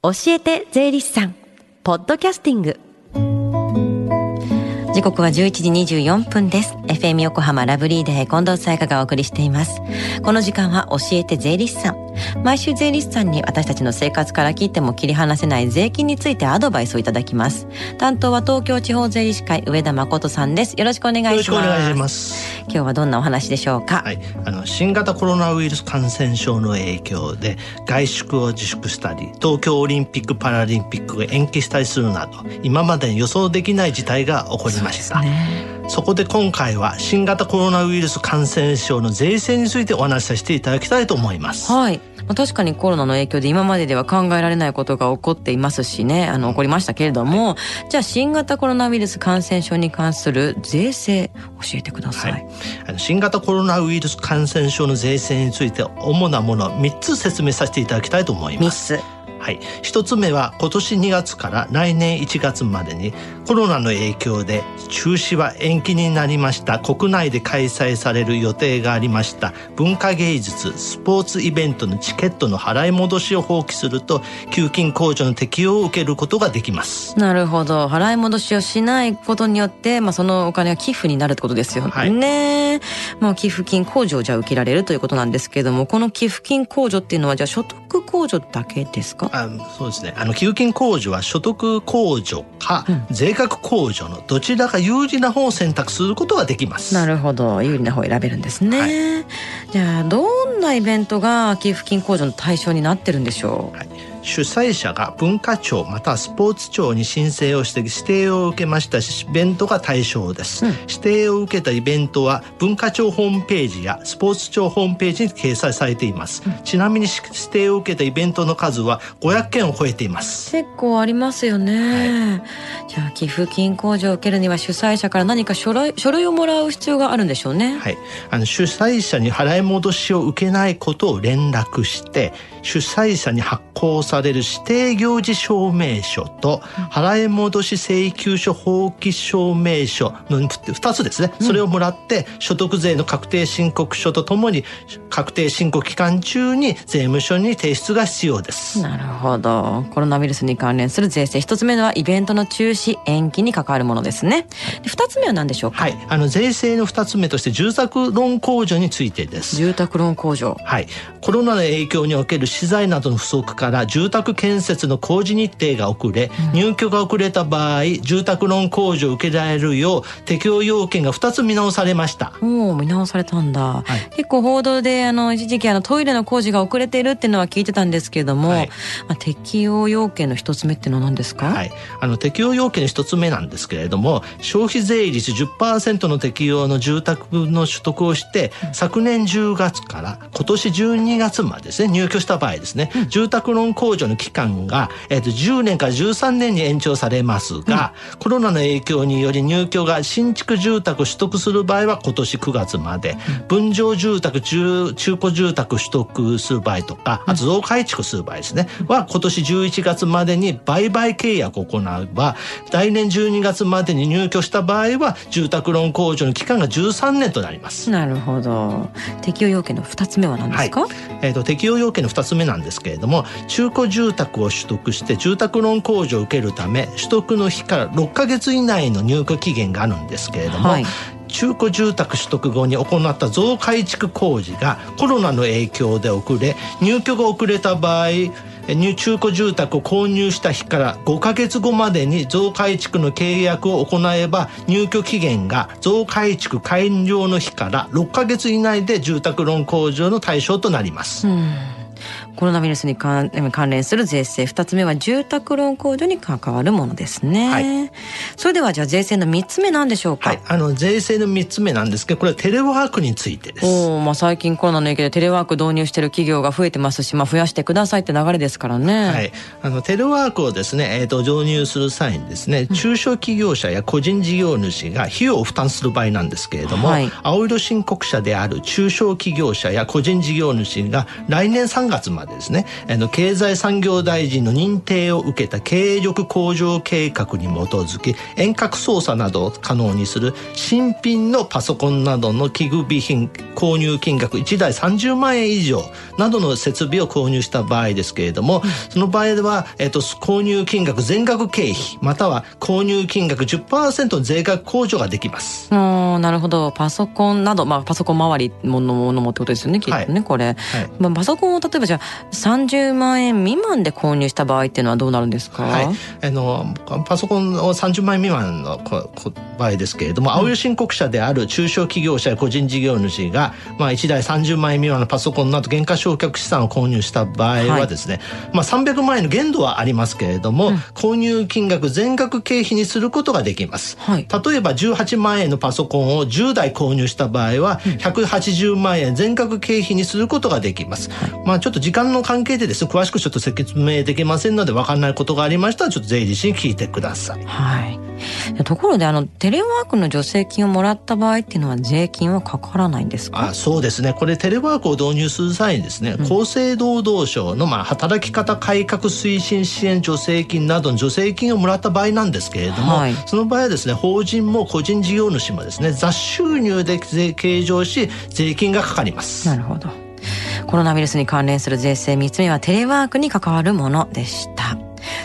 教えて税理士さん。ポッドキャスティング。時刻は11時24分です。FM 横浜ラブリーデー。近藤沙耶香がお送りしています。この時間は教えて税理士さん。毎週税理士さんに私たちの生活から切っても切り離せない税金についてアドバイスをいただきます。担当は東京地方税理士会上田誠さんです。よろしくお願いします。よろしくお願いします。今日はどんなお話でしょうか？はい。あの新型コロナウイルス感染症の影響で外出を自粛したり東京オリンピック・パラリンピックが延期したりするなど今までに予想できない事態が起こりましたそこで今回は新型コロナウイルス感染症の税制についてお話しさせていただきたいと思います。はい。確かにコロナの影響で今まででは考えられないことが起こっていますしね、あの、起こりましたけれども、じゃあ新型コロナウイルス感染症に関する税制、教えてください。はい、あの新型コロナウイルス感染症の税制について主なものを3つ説明させていただきたいと思います。3つ。はい、一つ目は今年2月から来年1月までにコロナの影響で中止は延期になりました。国内で開催される予定がありました。文化芸術スポーツイベントのチケットの払い戻しを放棄すると給金控除の適用を受けることができます。なるほど。払い戻しをしないことによって、まあ、そのお金は寄付になるってことですよね、はい、ねまあ、寄付金控除をじゃあ受けられるということなんですけれどもこの寄付金控除っていうのはじゃあ所得控除だけですか？あそうですね。あの給付金控除は所得控除か、うん、税額控除のどちらか有利な方を選択することができます。なるほど。有利な方を選べるんですね、はい、じゃあどんなイベントが給付金控除の対象になってるんでしょう、はい主催者が文化庁またはスポーツ庁に申請をして指定を受けましたしイベントが対象です、うん、指定を受けたイベントは文化庁ホームページやスポーツ庁ホームページに掲載されています、うん、ちなみに指定を受けたイベントの数は500件を超えています。結構ありますよね、はい、じゃあ寄付金控除を受けるには主催者から何か書類書類をもらう必要があるんでしょうね。はい。あの主催者に払い戻しを受けないことを連絡して主催者に発行される指定行事証明書と払い戻し請求書放棄証明書の2つですね、それをもらって所得税の確定申告書とともに確定申告期間中に税務署に提出が必要です。なるほど。コロナウイルスに関連する税制。1つ目はイベントの中止延期に関わるものですね、2つ目は何でしょうか？はい。あの税制の2つ目として住宅ローン控除についてです。住宅ローン控除。はい。コロナの影響における資材などの不足から住宅建設の工事日程が遅れ、入居が遅れた場合住宅ローン控除を受けられるよう適用要件が2つ見直されました。おお見直されたんだ、はい、結構報道であの一時期あのトイレの工事が遅れているっていうのは聞いてたんですけれども、はい、まあ、適用要件の1つ目っていうのは何ですか、はい、あの適用要件の1つ目なんですけれども消費税率10%の適用の住宅の取得をして、うん、昨年10月から今年12月までですね入居した場合ですね、うん、住宅ローン控除の期間が、えー、と10年から13年に延長されますが、うん、コロナの影響により入居が新築住宅を取得する場合は今年9月まで、うん、分譲住宅中中古住宅取得する場合とかあと増改築する場合ですね、は今年11月までに売買契約を行えば来年12月までに入居した場合は住宅ローン控除の期間が13年となります。なるほど。適用要件の2つ目は何ですか、はい、えーと、適用要件の2つ目なんですけれども中古住宅を取得して住宅ローン控除を受けるため取得の日から6か月以内の入居期限があるんですけれども、はい中古住宅取得後に行った増改築工事がコロナの影響で遅れ入居が遅れた場合中古住宅を購入した日から5か月後までに増改築の契約を行えば入居期限が増改築完了の日から6か月以内で住宅ローン控除の対象となります。うんコロナウイルスに関連する税制。2つ目は住宅ローン控除に関わるものですね、はい、それではじゃあ税制の3つ目なんでしょうか、はい、あの税制の3つ目なんですけどこれはテレワークについてです。お、まあ、最近コロナの影響でテレワーク導入している企業が増えてますし、まあ、増やしてくださいって流れですからね、はい、あのテレワークをですね、えーと、導入する際にですね中小企業者や個人事業主が費用を負担する場合なんですけれども、はい、青色申告者である中小企業者や個人事業主が来年3月まででですね。あの経済産業大臣の認定を受けた経営力向上計画に基づき遠隔操作などを可能にする新品のパソコンなどの器具備品購入金額1台30万円以上などの設備を購入した場合ですけれども、その場合では、えっと、購入金額全額経費または購入金額10%の税額控除ができます。あなるほど。パソコンなど、まあ、パソコン周りものものもってことですよねきっとね、はい、これ、はい、まあ、パソコンを例えばじゃあ30万円未満で購入した場合っていうのはどうなるんですか、はい、あのパソコンを30万円未満の場合ですけれども、青い申告者である中小企業者や個人事業主が、まあ、1台30万円未満のパソコンなど原価償却資産を購入した場合はですね、はい、まあ、300万円の限度はありますけれども、うん、購入金額全額経費にすることができます、はい、例えば18万円のパソコンを10台購入した場合は180万円全額経費にすることができます、はい、まあ、ちょっと時間の関係でですね詳しくちょっと説明できませんので分かんないことがありましたらちょっと税理士に聞いてください。はい。ところであのテレワークの助成金をもらった場合っていうのは税金はかからないんですか？あそうですね。これテレワークを導入する際にですね、うん、厚生労働省のまあ働き方改革推進支援助成金などの助成金をもらった場合なんですけれども、はい、その場合はですね法人も個人事業主もですね雑収入で税計上し税金がかかります。なるほどコロナウイルスに関連する税制3つ目はテレワークに関わるものでした。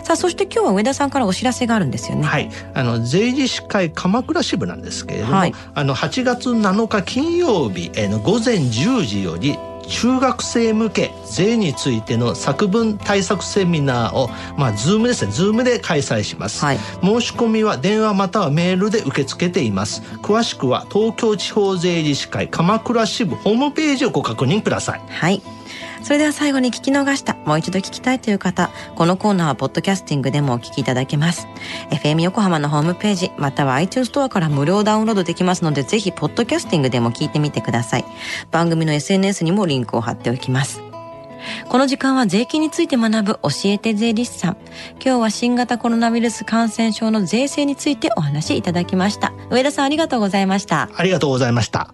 さあそして今日は上田さんからお知らせがあるんですよね。はい。あの税理士会鎌倉支部なんですけれども、はい、あの8月7日金曜日の午前10時より中学生向け税についての作文対策セミナーを、まあ、ズームですね、ズームで開催します。はい、申し込みは電話またはメールで受け付けています。詳しくは東京地方税理士会鎌倉支部ホームページをご確認ください。はい。それでは最後に聞き逃した、もう一度聞きたいという方、このコーナーはポッドキャスティングでもお聞きいただけます。FM 横浜のホームページ、または iTunes ストアから無料ダウンロードできますので、ぜひポッドキャスティングでも聞いてみてください。番組の SNS にもリンクを貼っておきます。この時間は税金について学ぶ教えて税理士さん。今日は新型コロナウイルス感染症の税制についてお話しいただきました。上田さんありがとうございました。ありがとうございました。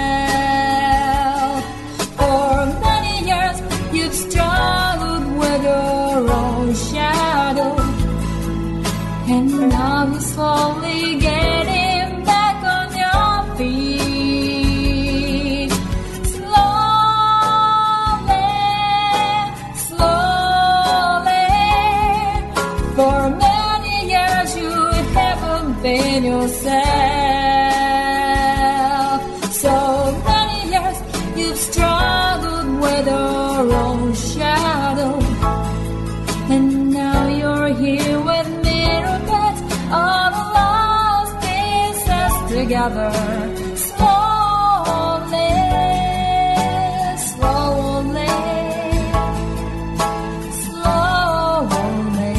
another. Slowly, slowly, slowly,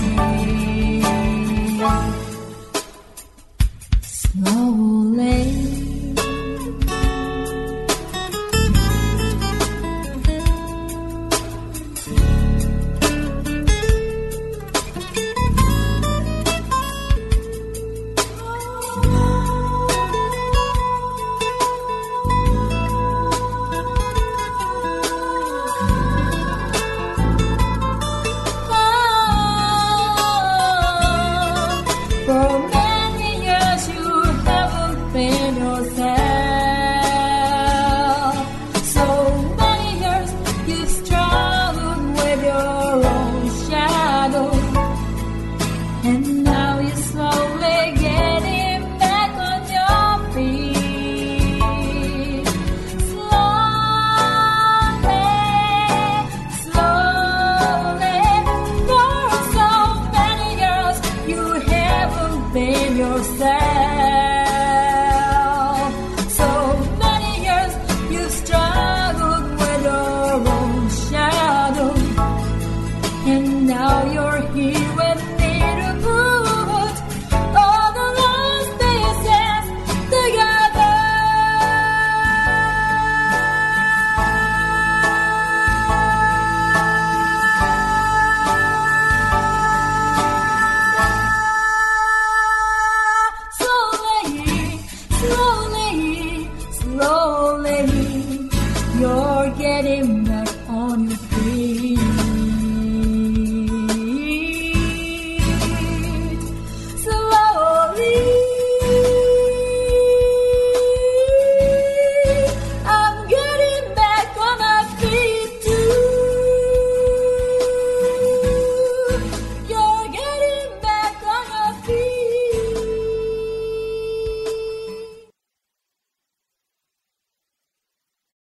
slowly.